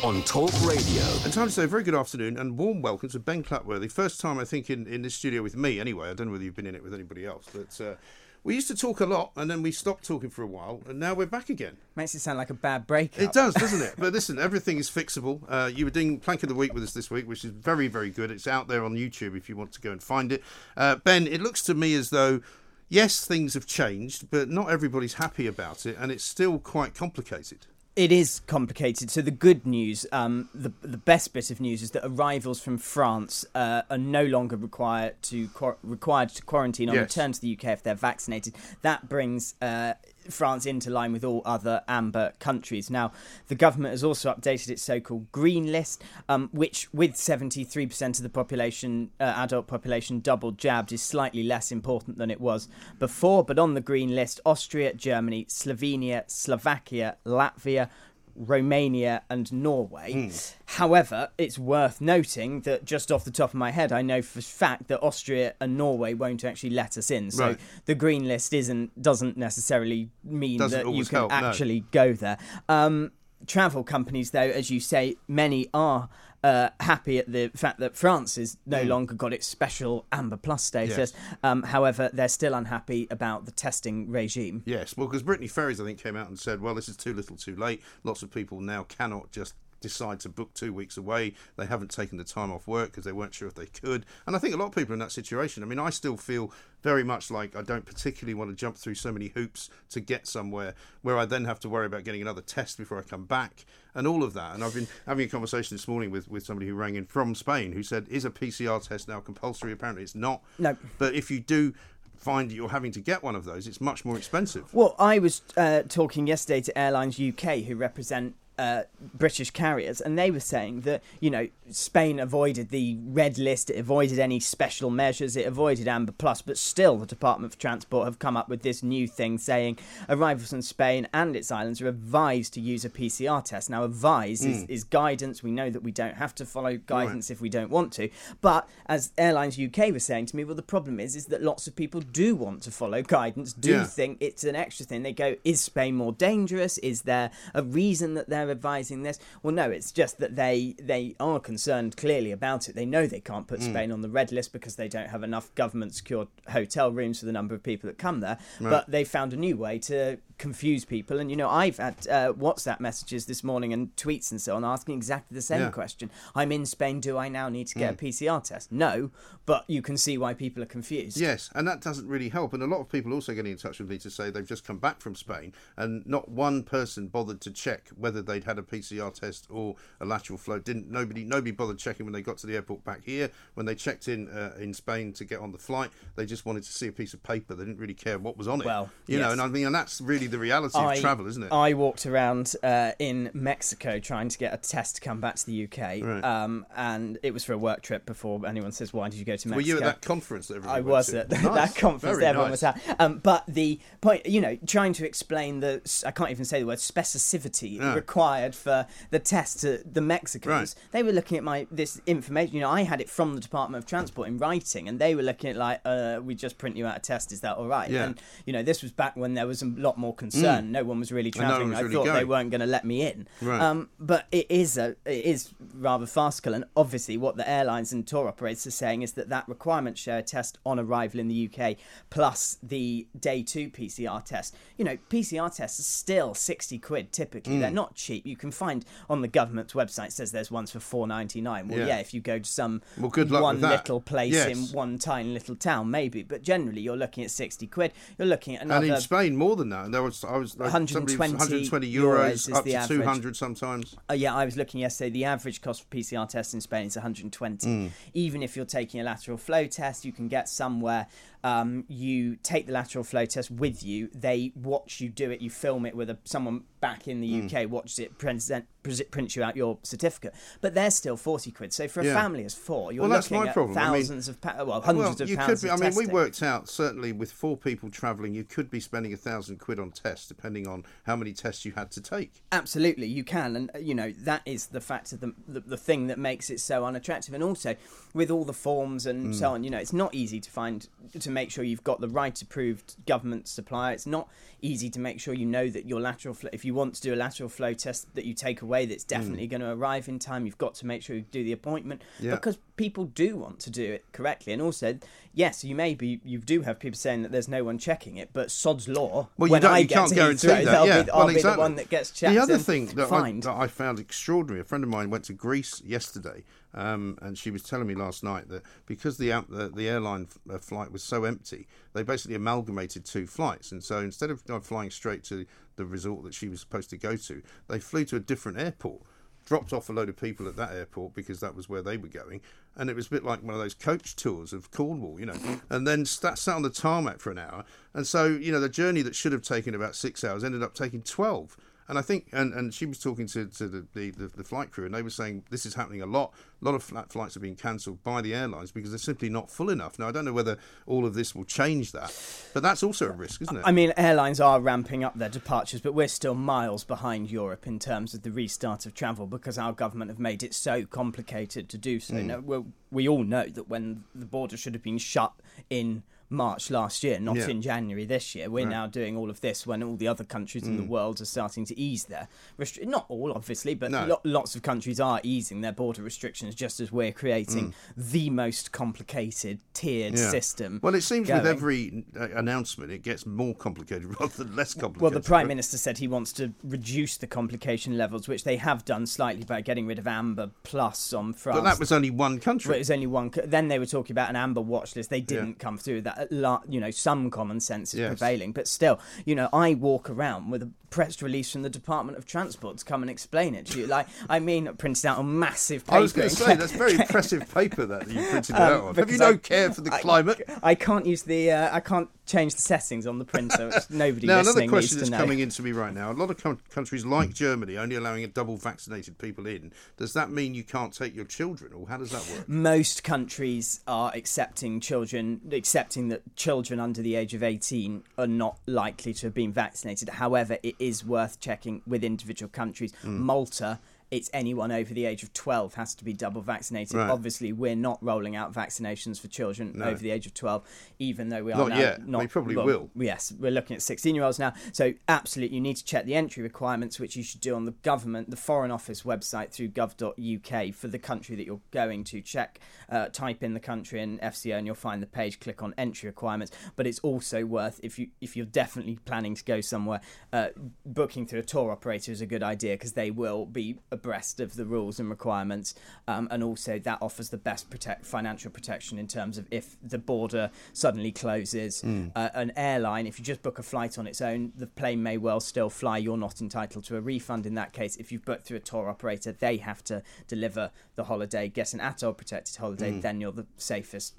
on Talk Radio. And time to say a very good afternoon and warm welcome to Ben Clatworthy. First time, I think, in, in this studio with me, anyway. I don't know whether you've been in it with anybody else, but uh, We used to talk a lot, and then we stopped talking for a while, and now we're back again. Makes it sound like a bad breakup. It does, doesn't it? But listen, everything is fixable. Uh, you were doing Plank of the Week with us this week, which is very, very good. It's out there on YouTube if you want to go and find it. Uh, ben, it looks to me as though, yes, things have changed, but not everybody's happy about it, and it's still quite complicated. It is complicated. So the good news, um, the the best bit of news is that arrivals from France uh, are no longer required to required to quarantine on Yes. return to the UK if they're vaccinated. That brings uh, France into line with all other amber countries. Now, the government has also updated its so-called green list, um, which, with seventy-three percent of the population, uh, adult population, double jabbed, is slightly less important than it was before. But on the green list, Austria, Germany, Slovenia, Slovakia, Latvia. Romania and Norway. However, it's worth noting that just off the top of my head, I know for a fact that Austria and Norway won't actually let us in. So Right. the green list isn't doesn't necessarily mean Doesn't that you can help, no. actually go there. Um, travel companies, though, as you say, many are. Uh, happy at the fact that France has no Mm. longer got its special Amber Plus status. Um, however, they're still unhappy about the testing regime. Yes, well, because Brittany Ferries, I think, came out and said, well, this is too little too late. Lots of people now cannot just decide to book two weeks away. They haven't taken the time off work because they weren't sure if they could. And I think a lot of people in that situation. I mean, I still feel very much like I don't particularly want to jump through so many hoops to get somewhere where I then have to worry about getting another test before I come back and all of that. And I've been having a conversation this morning with, with somebody who rang in from Spain who said, is a PCR test now compulsory? Apparently it's not. No. But if you do find that you're having to get one of those, it's much more expensive. Well, I was uh, talking yesterday to Airlines UK, who represent uh, British carriers, and they were saying that you know Spain avoided the red list, it avoided any special measures, it avoided Amber Plus, but still the Department for Transport have come up with this new thing saying arrivals in Spain and its islands are advised to use a PCR test. Now, advised is, Mm. is guidance. We know that we don't have to follow guidance if we don't want to, but as Airlines UK was saying to me, well, the problem is is that lots of people do want to follow guidance, do Yeah. think it's an extra thing. They go, is Spain more dangerous? Is there a reason that they're advising this? Well, no, it's just that they they are concerned clearly about it. They know they can't put Mm. Spain on the red list because they don't have enough government secured hotel rooms for the number of people that come there. Right. But they found a new way to confuse people. And you know, I've had uh, WhatsApp messages this morning and tweets and so on asking exactly the same Yeah. question. I'm in Spain. Do I now need to get Mm. a PCR test? No, but you can see why people are confused. Yes, and that doesn't really help. And a lot of people also getting in touch with me to say they've just come back from Spain and not one person bothered to check whether they'd had a PCR test or a lateral flow. Didn't nobody nobody bothered checking when they got to the airport back here. When they checked in uh, in Spain to get on the flight, they just wanted to see a piece of paper. They didn't really care what was on it. Well, you know, and I mean, and that's really the reality of travel, isn't it? I walked around uh, in Mexico trying to get a test to come back to the UK, Right. um, and it was for a work trip. Before anyone says, "Why did you go to Mexico?" Were you at that conference that I was at Nice. that conference that everyone nice. was at. Um, but the point, you know, trying to explain the, I can't even say the word specificity Yeah. required for the test to the Mexicans. Right. They were looking at my this information. You know, I had it from the Department of Transport in writing, and they were looking at like, uh, we just print you out a test. Is that all right? Yeah. And you know, this was back when there was a lot more concern. Mm. No one was really no travelling. was I really thought they weren't going to let me in. Right. Um, but it is a it is rather farcical, and obviously, what the airlines and tour operators are saying is that that requirement share test on arrival in the UK plus the day two PCR test. You know, PCR tests are still sixty quid typically. Mm. They're not cheap. You can find on the government's website says there's ones for four ninety nine. Well, Yeah. yeah. if you go to some Well, good luck one little place Yes. in one tiny little town, maybe. But generally, you're looking at sixty quid. You're looking at another. and in Spain, more than that. There was I was like, 120 120 euros up to 200 sometimes. Uh, yeah, I was looking yesterday. The average cost for PCR tests in Spain is 120. Mm. Even if you're taking a lateral flow test, you can get somewhere. Um, you take the lateral flow test with you. They watch you do it. You film it with a, someone back in the Mm. UK. Watches it, present, pres- print you out your certificate. But they're still 40 quid. So for a Yeah. family of four, you're well, that's looking my at problem. I mean- thousands of pa- well, hundreds well, of you pounds could be, of I mean, we worked out certainly with four people travelling, you could be spending a thousand quid on tests, depending on how many tests you had to take. Absolutely, you can, and uh, you know that is the fact of the, the the thing that makes it so unattractive. And also, with all the forms and Mm. so on, you know, it's not easy to find to make sure you've got the right approved government supplier. It's not easy to make sure you know that your lateral flow. If you want to do a lateral flow test that you take away, that's definitely going to arrive in time. You've got to make sure you do the appointment Yeah. because people do want to do it correctly, and also, yes, you may be you do have people saying that there's no one checking it, but sod's law. Well, you, when don't, I you can't guarantee Heathrow, that. Yeah, be, I'll be exactly. the one that gets checked. The other thing that I, that I found extraordinary, a friend of mine went to Greece yesterday, um, and she was telling me last night that because the the, the airline f- uh, flight was so empty, they basically amalgamated two flights, and so instead of uh, flying straight to the resort that she was supposed to go to, they flew to a different airport. Dropped off a load of people at that airport because that was where they were going, and it was a bit like one of those coach tours of Cornwall, you know. And then sat, sat on the tarmac for an hour, and so you know the journey that should have taken about six hours ended up taking twelve. And I think, and, and she was talking to, to the, the, the flight crew, and they were saying this is happening a lot. A lot of flat flights are being cancelled by the airlines because they're simply not full enough. Now, I don't know whether all of this will change that, but that's also a risk, isn't it? I mean, airlines are ramping up their departures, but we're still miles behind Europe in terms of the restart of travel because our government have made it so complicated to do so. Mm. Now, well, we all know that when the border should have been shut in March last year, not Yeah. in January this year, we're Right. now doing all of this when all the other countries in the Mm. world are starting to ease their restri- not all obviously, but No. lo- lots of countries are easing their border restrictions just as we're creating the most complicated tiered Mm. Yeah. system. Well, it seems with every uh, announcement, it gets more complicated rather than less complicated. Well, the Prime? Minister said he wants to reduce the complication levels, which they have done slightly by getting rid of Amber Plus on France. But that was only one country. it was only one. co- Then they were talking about an amber watch list. They didn't come through that. You know, some common sense is Yes. prevailing, but still, you know, I walk around with a press release from the Department of Transport to come and explain it to you. Like, I mean, printed out on massive paper. I was going to say that's very impressive paper that you printed it out Um, on. Have you no I- care for the I- climate? I can't use the. Uh, I can't change the settings on the printer. Which nobody now, another listening question that's know. coming into me right now. A lot of com- countries like Germany only allowing double vaccinated people in. Does that mean you can't take your children, or how does that work? most countries are accepting children, accepting that children under the age of 18 are not likely to have been vaccinated. However, it is worth checking with individual countries. Hmm. Malta. It's anyone over the age of 12 has to be double vaccinated. Right. Obviously, we're not rolling out vaccinations for children No. over the age of 12, even though we are Not now yet. not. We probably well, will. Yes, we're looking at 16 year olds now. So, absolutely, you need to check the entry requirements, which you should do on the government, the Foreign Office website through gov.uk for the country that you're going to. Check, uh, type in the country and FCO, and you'll find the page. Click on entry requirements. But it's also worth, if, you, if you're definitely planning to go somewhere, uh, booking through a tour operator is a good idea because they will be abreast of the rules and requirements. Um, and also, that offers the best protect, financial protection in terms of if the border suddenly closes, Hmm. uh, an airline, if you just book a flight on its own, the plane may well still fly. You're not entitled to a refund in that case. If you've booked through a tour operator, they have to deliver the holiday, get an ATOL protected holiday, then you're the safest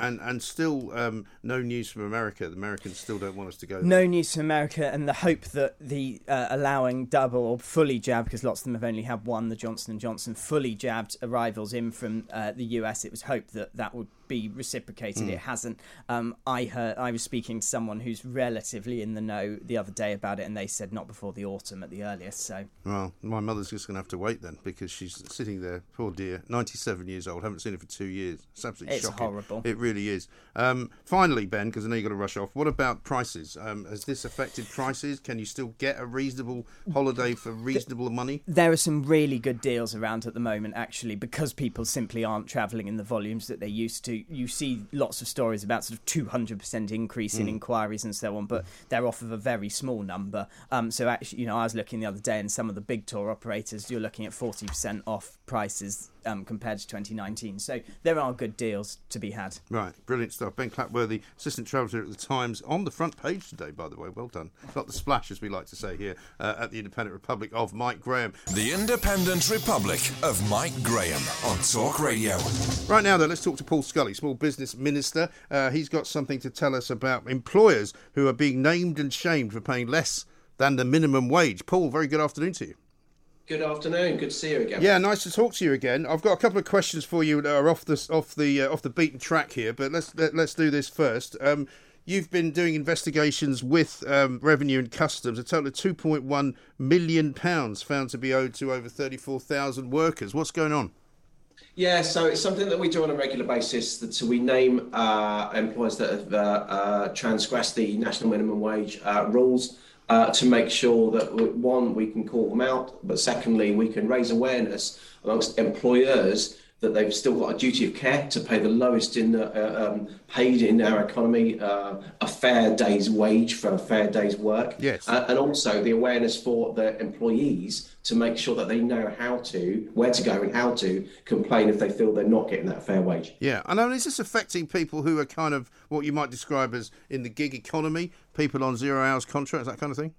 And and still um, no news from America. The Americans still don't want us to go. there. No news from America, and the hope that the uh, allowing double or fully jabbed, because lots of them have only had one, the Johnson and Johnson fully jabbed arrivals in from uh, the US. It was hoped that that would be reciprocated. It hasn't. Um, I heard I was speaking to someone who's relatively in the know the other day about it, and they said not before the autumn at the earliest. So Well, my mother's just going to have to wait then because she's sitting there, poor dear, 97 years old. Haven't seen her for two years. It's absolutely It's shocking. horrible. It really is. Um, finally, Ben, because I know you've got to rush off. What about prices? Um, has this affected prices? Can you still get a reasonable holiday for reasonable money? there are some really good deals around at the moment, actually, because people simply aren't travelling in the volumes that they used to. You see lots of stories about sort of 200% increase in inquiries and so on, but they're off of a very small number. Um, so, actually, you know, I was looking the other day, and some of the big tour operators, you're looking at 40% off prices um, compared to 2019. So, there are good deals to be had. Right, brilliant stuff. Ben Clatworthy, assistant traveller at the Times, on the front page today, by the way. Well done. Not the splash, as we like to say here, uh, at the Independent Republic of Mike Graham. The Independent Republic of Mike Graham on Talk Radio. Right now, though, let's talk to Paul Scully, Small Business Minister. Uh, he's got something to tell us about employers who are being named and shamed for paying less than the minimum wage. Paul, very good afternoon to you. Good afternoon. Good to see you again. Yeah, nice to talk to you again. I've got a couple of questions for you that are off the off the uh, off the beaten track here, but let's let, let's do this first. Um, you've been doing investigations with um, Revenue and Customs. A total of 2.1 million pounds found to be owed to over 34,000 workers. What's going on? Yeah, so it's something that we do on a regular basis. That so we name uh, employers that have uh, uh, transgressed the national minimum wage uh, rules Uh, to make sure that one we can call them out, but secondly we can raise awareness amongst employers that they've still got a duty of care to pay the lowest in the, uh, um, paid in our economy uh, a fair day's wage for a fair day's work. Yes. Uh, and also the awareness for the employees to make sure that they know how to, where to go and how to complain if they feel they're not getting that fair wage. Yeah, I know. Is this affecting people who are kind of what you might describe as in the gig economy, people on zero hours contracts, that kind of thing?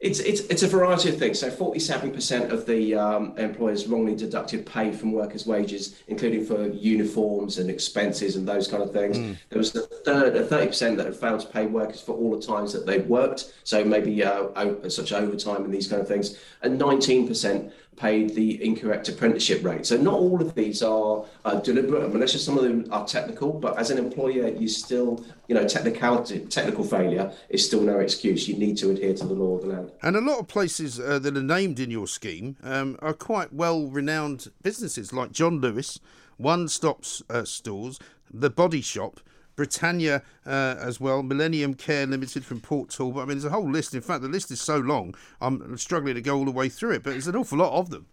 It's, it's, it's a variety of things. So 47% of the um, employers wrongly deducted pay from workers' wages, including for uniforms and expenses and those kind of things. Mm. There was a third, a 30% that had failed to pay workers for all the times that they've worked, so maybe uh, such overtime and these kind of things. And 19% paid the incorrect apprenticeship rate. So not all of these are uh, deliberate. Mean, just some of them are technical, but as an employer, you still, you know, technicality, technical failure is still no excuse. You need to adhere to the law of the land. And a lot of places uh, that are named in your scheme um, are quite well-renowned businesses, like John Lewis, One Stop uh, Stores, the Body Shop. Britannia uh, as well, Millennium Care Limited from Port Talbot. I mean, there's a whole list. In fact, the list is so long, I'm struggling to go all the way through it, but there's an awful lot of them.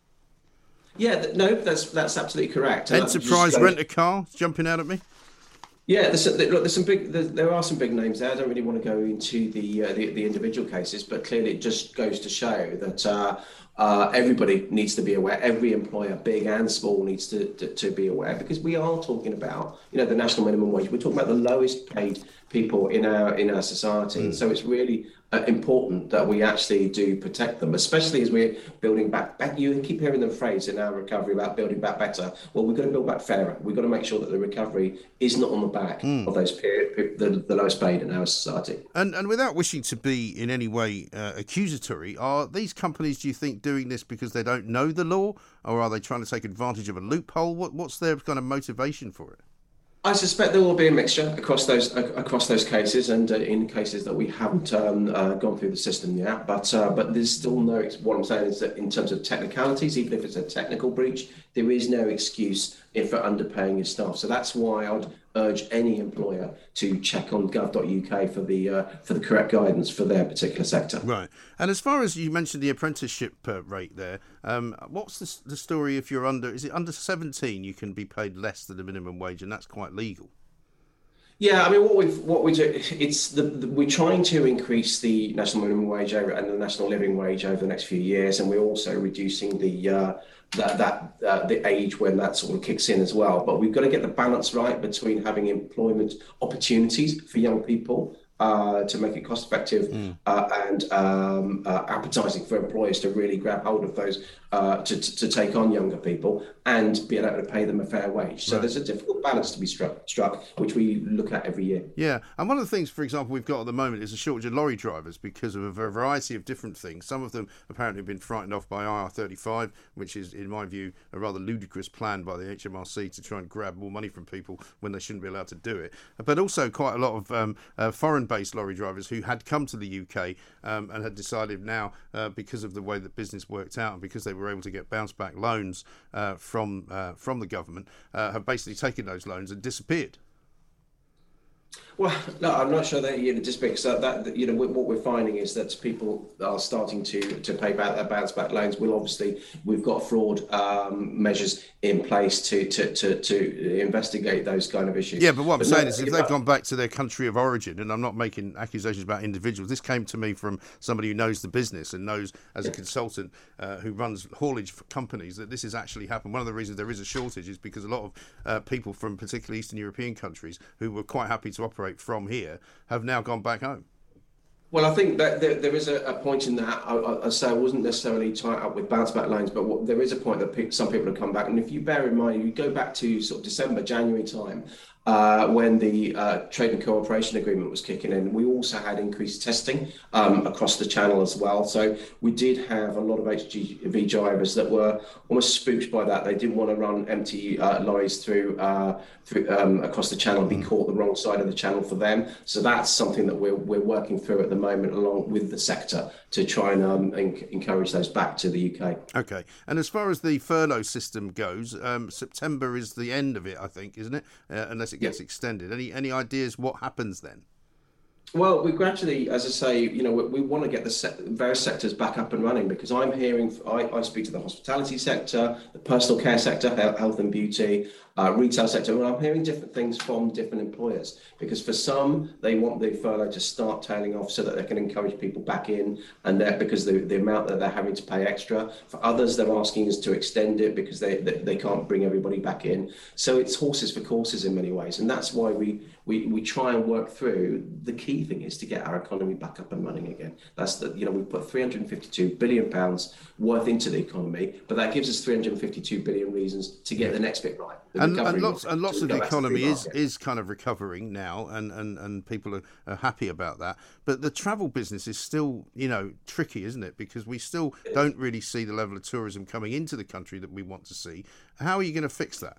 Yeah, no, that's that's absolutely correct. Enterprise Rent a Car jumping out at me. Yeah, there's, look, there's some big. There's, there are some big names there. I don't really want to go into the uh, the, the, individual cases, but clearly it just goes to show that uh, uh, everybody needs to be aware. Every employer, big and small, needs to, to, to be aware because we are talking about, you know, the national minimum wage. We're talking about the lowest paid people in our in our society. Mm. So it's really important that we actually do protect them, especially as we're building back. back you keep hearing the phrase in our recovery about building back better. Well, we've got to build back fairer. We've got to make sure that the recovery is not on the back mm. of those peer, the, the lowest paid in our society. And and without wishing to be in any way uh, accusatory, are these companies, do you think, doing this because they don't know the law, or are they trying to take advantage of a loophole? What what's their kind of motivation for it? I suspect there will be a mixture across those across those cases, and uh, in cases that we haven't um, uh, gone through the system yet. But uh, but there's still no. What I'm saying is that in terms of technicalities, even if it's a technical breach, there is no excuse for underpaying your staff. So that's why I'd urge any employer to check on gov.uk for the uh, for the correct guidance for their particular sector. Right. And as far as you mentioned the apprenticeship uh, rate there, um, what's the, the story if you're under? Is it under 17? You can be paid less than the minimum wage, and that's quite legal. Yeah, I mean, what we what we do, it's the, the, we're trying to increase the national minimum wage over and the national living wage over the next few years, and we're also reducing the uh, that that uh, the age when that sort of kicks in as well. But we've got to get the balance right between having employment opportunities for young people uh, to make it cost effective mm. uh, and um, uh, appetizing for employers to really grab hold of those uh, to, to, take on younger people and be able to pay them a fair wage. So right. there's a difficult balance to be struck, struck, which we look at every year. Yeah, and one of the things, for example, we've got at the moment is a shortage of lorry drivers because of a variety of different things. Some of them apparently have been frightened off by IR35, which is, in my view, a rather ludicrous plan by the HMRC to try and grab more money from people when they shouldn't be allowed to do it. But also quite a lot of um, uh, foreign-based lorry drivers who had come to the UK um, and had decided now, uh, because of the way that business worked out and because they were able to get bounce back loans uh, from uh, from the government, uh, have basically taken those loans and disappeared. Well, no, I'm not sure that you know just because that, that you know what we're finding is that people are starting to to pay back their bounce back loans. We'll obviously we've got fraud um, measures in place to, to to to investigate those kind of issues. Yeah, but what I'm but saying no, is, if they've gone back to their country of origin, and I'm not making accusations about individuals. This came to me from somebody who knows the business and knows as yeah. a consultant uh, who runs haulage for companies that this has actually happened. One of the reasons there is a shortage is because a lot of uh, people from particularly Eastern European countries who were quite happy to operate from here have now gone back home. Well, I think that there, there is a, a, point in that. I, I, say I wasn't necessarily tied up with bounce back loans, but what, there is a point that pe- some people have come back. And if you bear in mind, you go back to sort of December, January time, uh, when the uh, trade and cooperation agreement was kicking in. We also had increased testing um, across the channel as well. So we did have a lot of HGV drivers that were almost spooked by that. They didn't want to run empty uh, lorries through, uh, through um, across the channel and be mm. caught the wrong side of the channel for them. So that's something that we're, we're working through at the moment along with the sector to try and um, encourage those back to the UK. Okay. And as far as the furlough system goes, um, September is the end of it, I think, isn't it? Unless it gets yeah. extended. Any any ideas what happens then? Well, we gradually, as I say, you know, we, we want to get the se- various sectors back up and running because I'm hearing, I, I speak to the hospitality sector, the personal care sector, health and beauty, uh, retail sector, and I'm hearing different things from different employers because for some, they want the furlough to start tailing off so that they can encourage people back in and that because the, the amount that they're having to pay extra. For others, they're asking us to extend it because they, they, they can't bring everybody back in. So it's horses for courses in many ways. And that's why we, we, we try and work through. The key thing is to get our economy back up and running again. That's the, you know, we've put 352 billion pounds worth into the economy, but that gives us 352 billion reasons to get the next bit right. And, and, lots and lots of the economy is, is kind of recovering now, and, and, and people are, are happy about that. But the travel business is still, you know, tricky, isn't it? Because we still don't really see the level of tourism coming into the country that we want to see. How are you going to fix that?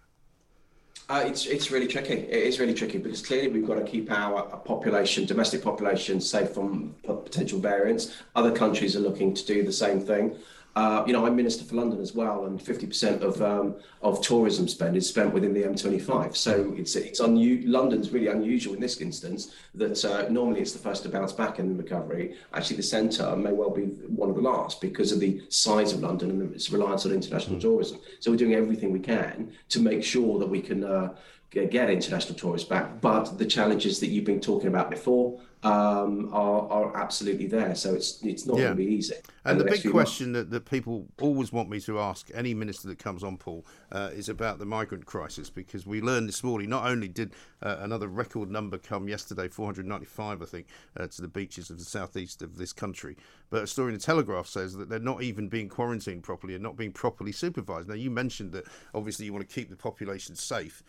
Uh, it's it's really tricky. It is really tricky because clearly we've got to keep our population, domestic population, safe from potential variants. Other countries are looking to do the same thing. Uh, you know, I'm Minister for London as well, and 50% of um, of tourism spend is spent within the M25. So it's it's unu- London's really unusual in this instance that uh, normally it's the first to bounce back in the recovery. Actually, the centre may well be one of the last because of the size of London and its reliance on international mm. tourism. So we're doing everything we can to make sure that we can. Uh, get international tourists back. But the challenges that you've been talking about before um, are, are absolutely there. So it's it's not yeah. going to be easy. And the, the big question that, that people always want me to ask any minister that comes on, Paul, uh, is about the migrant crisis because we learned this morning not only did uh, another record number come yesterday, 495, I think, uh, to the beaches of the southeast of this country, but a story in the Telegraph says that they're not even being quarantined properly and not being properly supervised. Now, you mentioned that obviously you want to keep the population safe.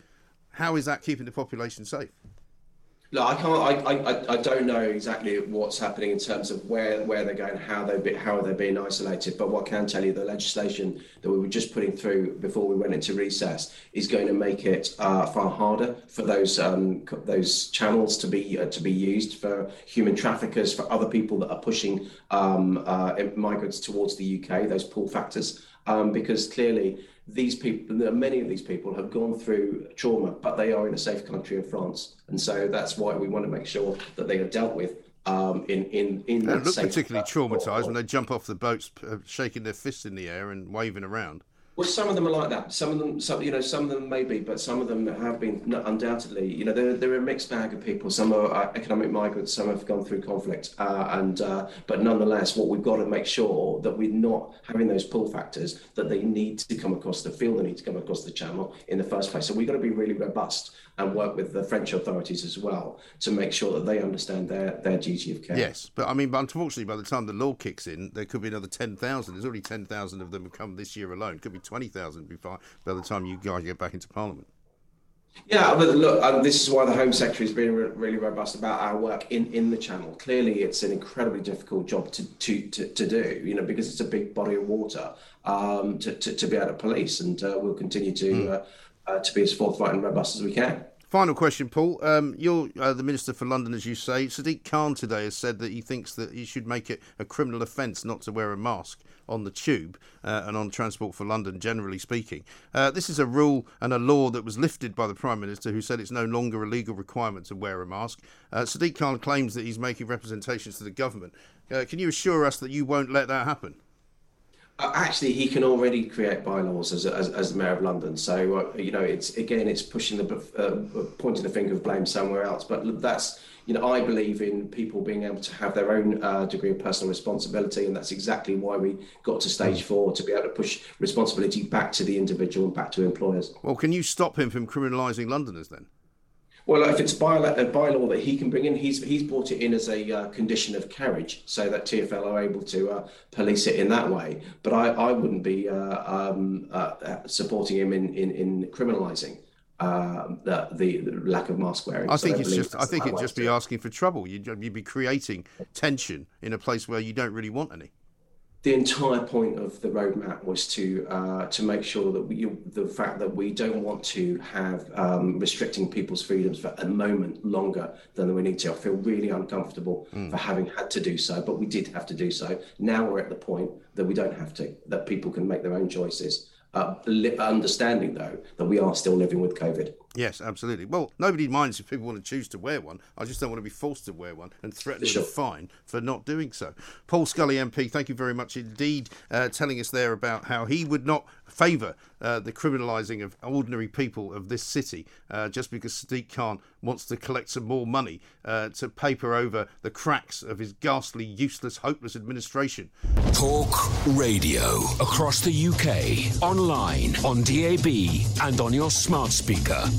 How is that keeping the population safe? Look, I can't. I, I, I don't know exactly what's happening in terms of where, where they're going, how they how they're being isolated. But what I can tell you, the legislation that we were just putting through before we went into recess is going to make it uh, far harder for those um, those channels to be uh, to be used for human traffickers, for other people that are pushing um, uh, migrants towards the UK. Those pull factors, um, because clearly these people, many of these people have gone through trauma, but they are in a safe country in France, and so that's why we want to make sure that they are dealt with um, in in in. They look particularly traumatized when they jump off the boats, uh, shaking their fists in the air and waving around. Well, some of them are like that. Some of them, some you know, some of them maybe, but some of them have been undoubtedly. You know, they're, they're a mixed bag of people. Some are uh, economic migrants. Some have gone through conflict, uh, and uh, but nonetheless, what we've got to make sure that we're not having those pull factors that they need to come across the field, they need to come across the channel in the first place. So we've got to be really robust and work with the French authorities as well to make sure that they understand their, their duty of care. Yes, but I mean, unfortunately, by the time the law kicks in, there could be another 10,000. There's already 10,000 of them have come this year alone. Could be 20,000 by the time you guys get back into Parliament. Yeah, but look, um, this is why the Home Secretary has been re- really robust about our work in, in the channel. Clearly, it's an incredibly difficult job to, to, to, to do, you know, because it's a big body of water um, to, to, to, be able to police, and uh, we'll continue to mm. uh, uh, to be as forthright and robust as we can. Final question, Paul. Um, you're uh, the Minister for London, as you say. Sadiq Khan today has said that he thinks that you should make it a criminal offence not to wear a mask on the tube uh, and on Transport for London, generally speaking. Uh, this is a rule and a law that was lifted by the Prime Minister, who said it's no longer a legal requirement to wear a mask. Uh, Sadiq Khan claims that he's making representations to the government. Uh, can you assure us that you won't let that happen? Uh, actually, he can already create bylaws as, as, as the mayor of London. So uh, you know, it's again, it's pushing the uh, pointing the finger of blame somewhere else. But that's you know, I believe in people being able to have their own uh, degree of personal responsibility, and that's exactly why we got to stage four to be able to push responsibility back to the individual and back to employers. Well, can you stop him from criminalising Londoners then? Well, if it's by, a bylaw that he can bring in, he's he's brought it in as a uh, condition of carriage, so that TFL are able to uh, police it in that way. But I, I wouldn't be uh, um, uh, supporting him in in, in criminalising. Uh, the, the, lack of mask wearing. I think it's just. I think it'd just be asking for trouble. You'd, you'd be creating tension in a place where you don't really want any the entire point of the roadmap was to uh, to make sure that we, the fact that we don't want to have um, restricting people's freedoms for a moment longer than we need to. I feel really uncomfortable mm. for having had to do so, but we did have to do so. Now we're at the point that we don't have to, that people can make their own choices uh, understanding though that we are still living with COVID. Yes, absolutely. Well, nobody minds if people want to choose to wear one. I just don't want to be forced to wear one and threatened sure. with a fine for not doing so. Paul Scully MP, thank you very much indeed, uh, telling us there about how he would not favour uh, the criminalising of ordinary people of this city uh, just because Sadiq Khan wants to collect some more money uh, to paper over the cracks of his ghastly, useless, hopeless administration. Talk radio across the UK, online, on DAB, and on your smart speaker.